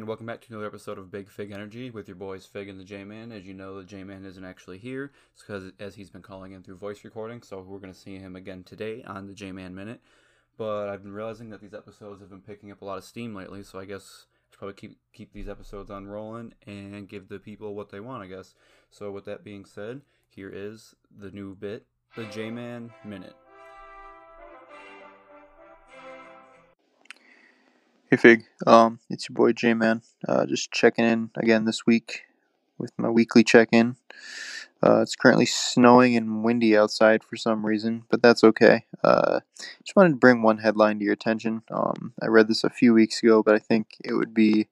and welcome back to another episode of Big Fig Energy with your boys Fig and the J Man. As you know, the J Man isn't actually here because as he's been calling in through voice recording, so we're going to see him again today on the J Man Minute. But I've been realizing that these episodes have been picking up a lot of steam lately, so I guess I should probably keep keep these episodes on rolling and give the people what they want, I guess. So with that being said, here is the new bit, the J Man Minute. Hey Fig, um, it's your boy J Man. Uh, just checking in again this week with my weekly check in. Uh, it's currently snowing and windy outside for some reason, but that's okay. Uh, just wanted to bring one headline to your attention. Um, I read this a few weeks ago, but I think it would be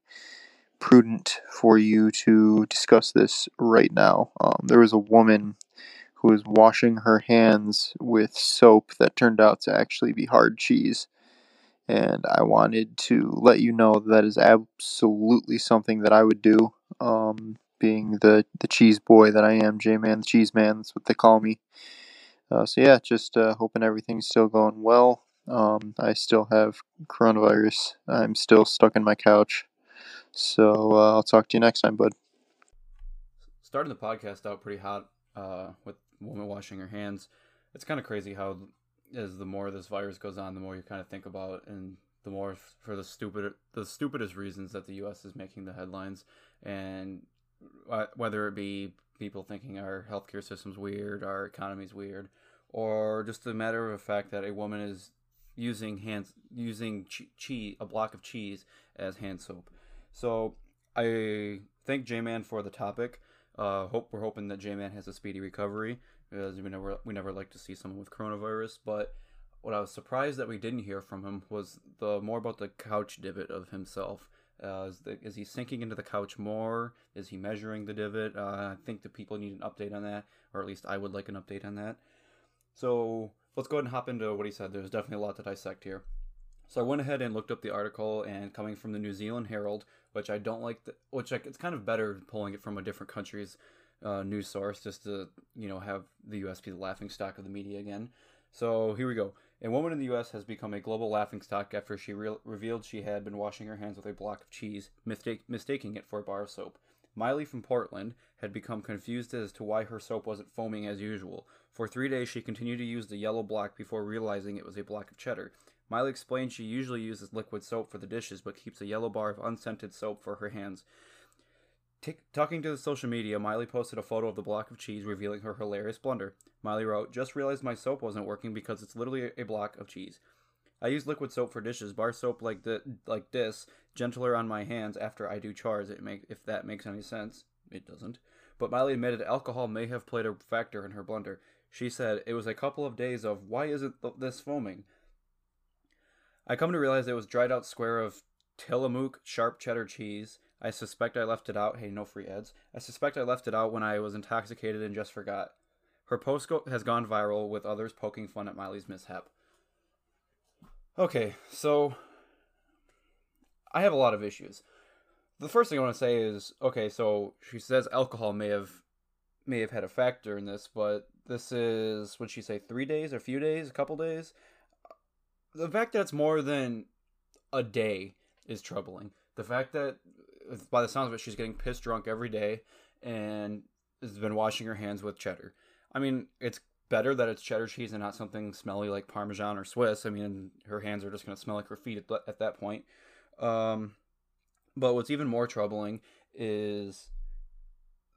prudent for you to discuss this right now. Um, there was a woman who was washing her hands with soap that turned out to actually be hard cheese and I wanted to let you know that is absolutely something that I would do. Um, being the the cheese boy that I am, J Man, the cheese man, that's what they call me. Uh, so yeah, just uh, hoping everything's still going well. Um, I still have coronavirus. I'm still stuck in my couch. So uh, I'll talk to you next time, bud. Starting the podcast out pretty hot uh, with woman washing her hands. It's kind of crazy how as the more this virus goes on, the more you kind of think about and the more for the stupid the stupidest reasons that the U.S. is making the headlines, and whether it be people thinking our healthcare system's weird, our economy's weird, or just a matter of fact that a woman is using hands using cheese a block of cheese as hand soap. So I thank J Man for the topic. Uh, hope we're hoping that J Man has a speedy recovery because we never we never like to see someone with coronavirus. But what I was surprised that we didn't hear from him was the more about the couch divot of himself. Uh, is, the, is he sinking into the couch more? Is he measuring the divot? Uh, I think the people need an update on that, or at least I would like an update on that. So let's go ahead and hop into what he said. There's definitely a lot to dissect here. So I went ahead and looked up the article, and coming from the New Zealand Herald, which I don't like, the, which I, it's kind of better pulling it from a different country's uh, news source just to you know have the U.S. be the laughing stock of the media again. So here we go. A woman in the U.S. has become a global laughingstock after she re- revealed she had been washing her hands with a block of cheese, mistake- mistaking it for a bar of soap. Miley from Portland had become confused as to why her soap wasn't foaming as usual. For three days, she continued to use the yellow block before realizing it was a block of cheddar. Miley explained she usually uses liquid soap for the dishes, but keeps a yellow bar of unscented soap for her hands. T- talking to the social media, Miley posted a photo of the block of cheese revealing her hilarious blunder. Miley wrote, Just realized my soap wasn't working because it's literally a block of cheese. I use liquid soap for dishes. Bar soap like the like this, gentler on my hands after I do chores. It make if that makes any sense. It doesn't. But Miley admitted alcohol may have played a factor in her blunder. She said it was a couple of days of why isn't th- this foaming. I come to realize it was dried out square of Tillamook sharp cheddar cheese I suspect I left it out. Hey, no free ads. I suspect I left it out when I was intoxicated and just forgot. Her post go- has gone viral with others poking fun at Miley's mishap. Okay, so I have a lot of issues. The first thing I want to say is okay, so she says alcohol may have may have had a factor in this, but this is would she say 3 days, a few days, a couple days? The fact that it's more than a day is troubling. The fact that by the sounds of it, she's getting pissed drunk every day and has been washing her hands with cheddar. I mean, it's better that it's cheddar cheese and not something smelly like Parmesan or Swiss. I mean, her hands are just going to smell like her feet at, at that point. Um, but what's even more troubling is,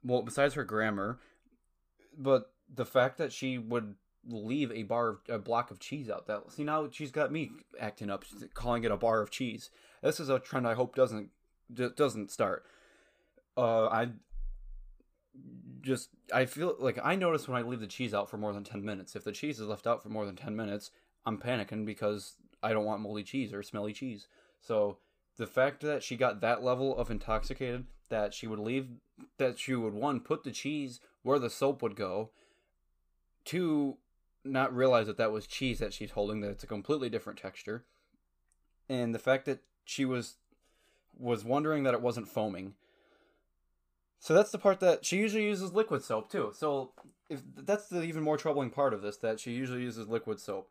well, besides her grammar, but the fact that she would leave a bar of, a block of cheese out that see now she's got me acting up calling it a bar of cheese this is a trend i hope doesn't doesn't start. Uh, I just I feel like I notice when I leave the cheese out for more than ten minutes. If the cheese is left out for more than ten minutes, I'm panicking because I don't want moldy cheese or smelly cheese. So the fact that she got that level of intoxicated that she would leave that she would one put the cheese where the soap would go, two not realize that that was cheese that she's holding that it's a completely different texture, and the fact that she was was wondering that it wasn't foaming. So that's the part that she usually uses liquid soap too. So if that's the even more troubling part of this that she usually uses liquid soap.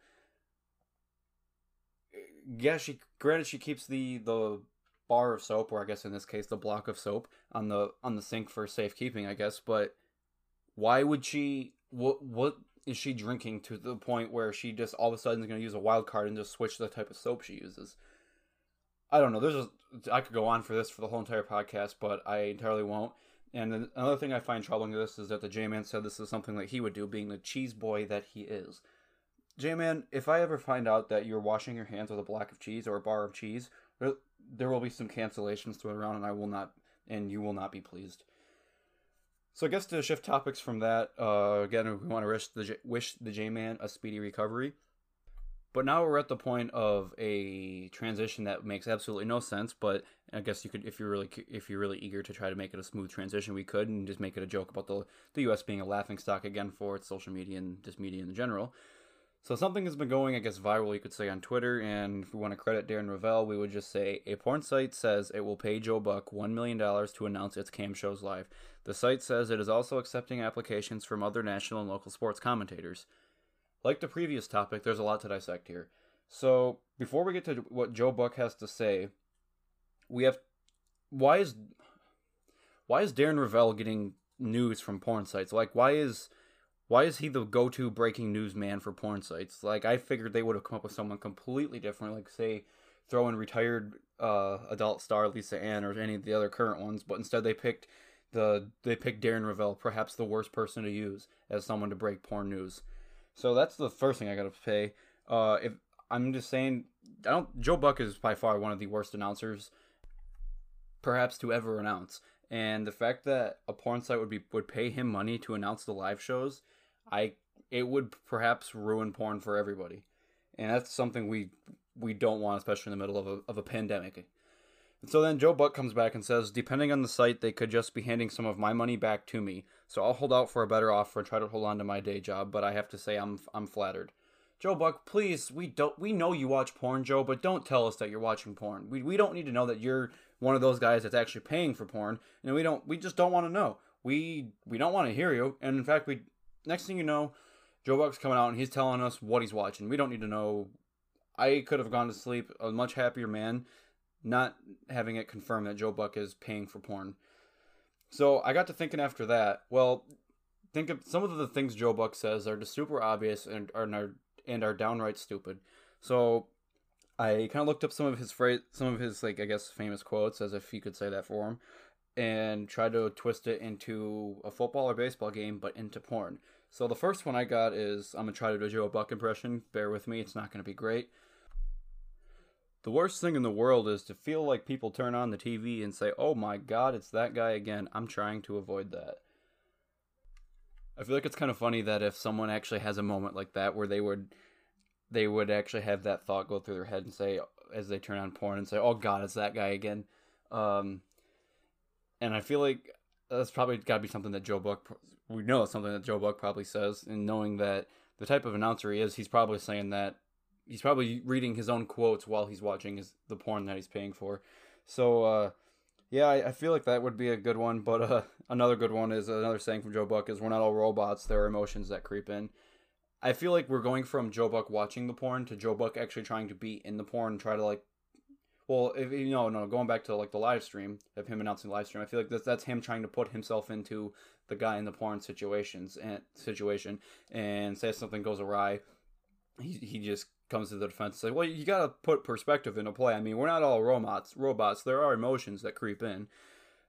Yeah, she granted she keeps the the bar of soap, or I guess in this case the block of soap on the on the sink for safekeeping, I guess. But why would she? What what is she drinking to the point where she just all of a sudden is going to use a wild card and just switch the type of soap she uses? I don't know. There's a, I could go on for this for the whole entire podcast, but I entirely won't. And another thing I find troubling this is that the J Man said this is something that he would do, being the cheese boy that he is. J Man, if I ever find out that you're washing your hands with a block of cheese or a bar of cheese, there, there will be some cancellations thrown around, and I will not, and you will not be pleased. So I guess to shift topics from that, uh, again, we want to wish the wish the J Man a speedy recovery. But now we're at the point of a transition that makes absolutely no sense. But I guess you could, if you're really, if you're really eager to try to make it a smooth transition, we could and just make it a joke about the the U.S. being a laughing stock again for its social media and just media in general. So something has been going, I guess, viral. You could say on Twitter, and if we want to credit Darren Rovell, we would just say a porn site says it will pay Joe Buck one million dollars to announce its cam shows live. The site says it is also accepting applications from other national and local sports commentators like the previous topic, there's a lot to dissect here. So before we get to what Joe Buck has to say, we have why is why is Darren Rovell getting news from porn sites? Like why is why is he the go-to breaking news man for porn sites? Like I figured they would have come up with someone completely different, like say throw in retired uh, adult star Lisa Ann or any of the other current ones, but instead they picked the they picked Darren Rovell, perhaps the worst person to use as someone to break porn news. So that's the first thing I got to pay. Uh, if I'm just saying, I don't. Joe Buck is by far one of the worst announcers, perhaps to ever announce. And the fact that a porn site would be would pay him money to announce the live shows, I it would perhaps ruin porn for everybody, and that's something we we don't want, especially in the middle of a of a pandemic. And so then Joe Buck comes back and says, depending on the site, they could just be handing some of my money back to me. So I'll hold out for a better offer and try to hold on to my day job, but I have to say I'm I'm flattered. Joe Buck, please, we don't we know you watch porn, Joe, but don't tell us that you're watching porn. We we don't need to know that you're one of those guys that's actually paying for porn. And we don't we just don't want to know. We we don't want to hear you. And in fact, we next thing you know, Joe Buck's coming out and he's telling us what he's watching. We don't need to know. I could have gone to sleep a much happier man not having it confirmed that Joe Buck is paying for porn. So I got to thinking after that. Well, think of some of the things Joe Buck says are just super obvious and are and are downright stupid. So I kind of looked up some of his phrase, some of his like I guess famous quotes, as if you could say that for him, and tried to twist it into a football or baseball game, but into porn. So the first one I got is I'm gonna try to do a Joe Buck impression. Bear with me, it's not gonna be great. The worst thing in the world is to feel like people turn on the TV and say, oh my god, it's that guy again. I'm trying to avoid that. I feel like it's kind of funny that if someone actually has a moment like that where they would they would actually have that thought go through their head and say as they turn on porn and say, "Oh god, it's that guy again." Um, and I feel like that's probably got to be something that Joe Buck we know it's something that Joe Buck probably says and knowing that the type of announcer he is, he's probably saying that he's probably reading his own quotes while he's watching his the porn that he's paying for. So uh, yeah, I, I, feel like that would be a good one. But uh, another good one is another saying from Joe Buck is we're not all robots. There are emotions that creep in. I feel like we're going from Joe Buck watching the porn to Joe Buck actually trying to be in the porn and try to like. Well, if you know, no, going back to like the live stream of him announcing the live stream, I feel like that's that's him trying to put himself into the guy in the porn situations and situation, and say something goes awry, he he just comes to the defense and say, well, you got to put perspective into play. I mean, we're not all robots. Robots. There are emotions that creep in.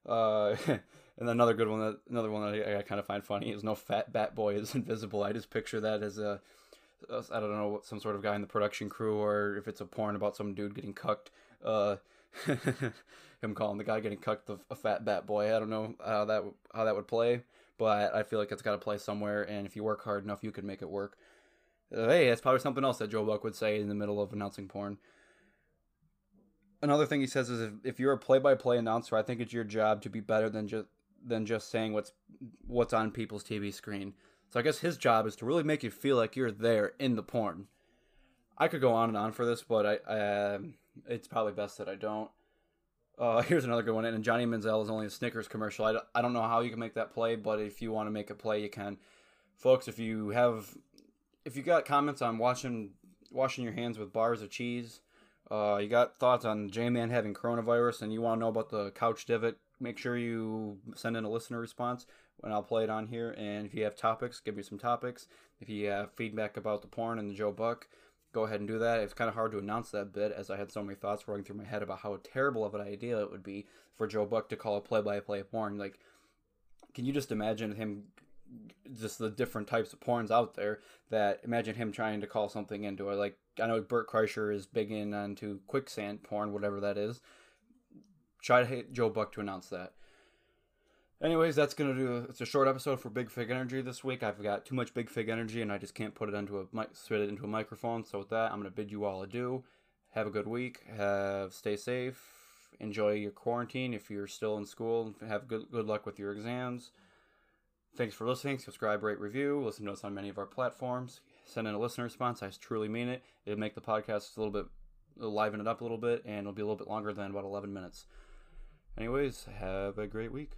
Uh, and another good one, that another one that I, I kind of find funny is no fat bat boy is invisible. I just picture that as a, a I don't know, some sort of guy in the production crew, or if it's a porn about some dude getting cucked. Uh, him calling the guy getting cucked the, a fat bat boy. I don't know how that how that would play, but I feel like it's got to play somewhere. And if you work hard enough, you could make it work. Hey, that's probably something else that Joe Buck would say in the middle of announcing porn. Another thing he says is if, if you're a play-by-play announcer, I think it's your job to be better than just than just saying what's what's on people's TV screen. So I guess his job is to really make you feel like you're there in the porn. I could go on and on for this, but I, I uh, it's probably best that I don't. Uh, here's another good one. And Johnny Manziel is only a Snickers commercial. I, I don't know how you can make that play, but if you want to make a play, you can. Folks, if you have if you got comments on washing washing your hands with bars of cheese, Uh, you got thoughts on J Man having coronavirus and you want to know about the couch divot? Make sure you send in a listener response and I'll play it on here. And if you have topics, give me some topics. If you have feedback about the porn and the Joe Buck, go ahead and do that. It's kind of hard to announce that bit as I had so many thoughts running through my head about how terrible of an idea it would be for Joe Buck to call a play-by-play porn. Like, can you just imagine him? Just the different types of porns out there. That imagine him trying to call something into it. Like I know Bert Kreischer is big in onto quicksand porn, whatever that is. Try to hit Joe Buck to announce that. Anyways, that's gonna do. It's a short episode for Big Fig Energy this week. I've got too much Big Fig Energy, and I just can't put it into a spit it into a microphone. So with that, I'm gonna bid you all adieu. Have a good week. Have stay safe. Enjoy your quarantine if you're still in school. Have good good luck with your exams. Thanks for listening. Subscribe, rate, review. Listen to us on many of our platforms. Send in a listener response. I truly mean it. It'll make the podcast a little bit liven it up a little bit, and it'll be a little bit longer than about 11 minutes. Anyways, have a great week.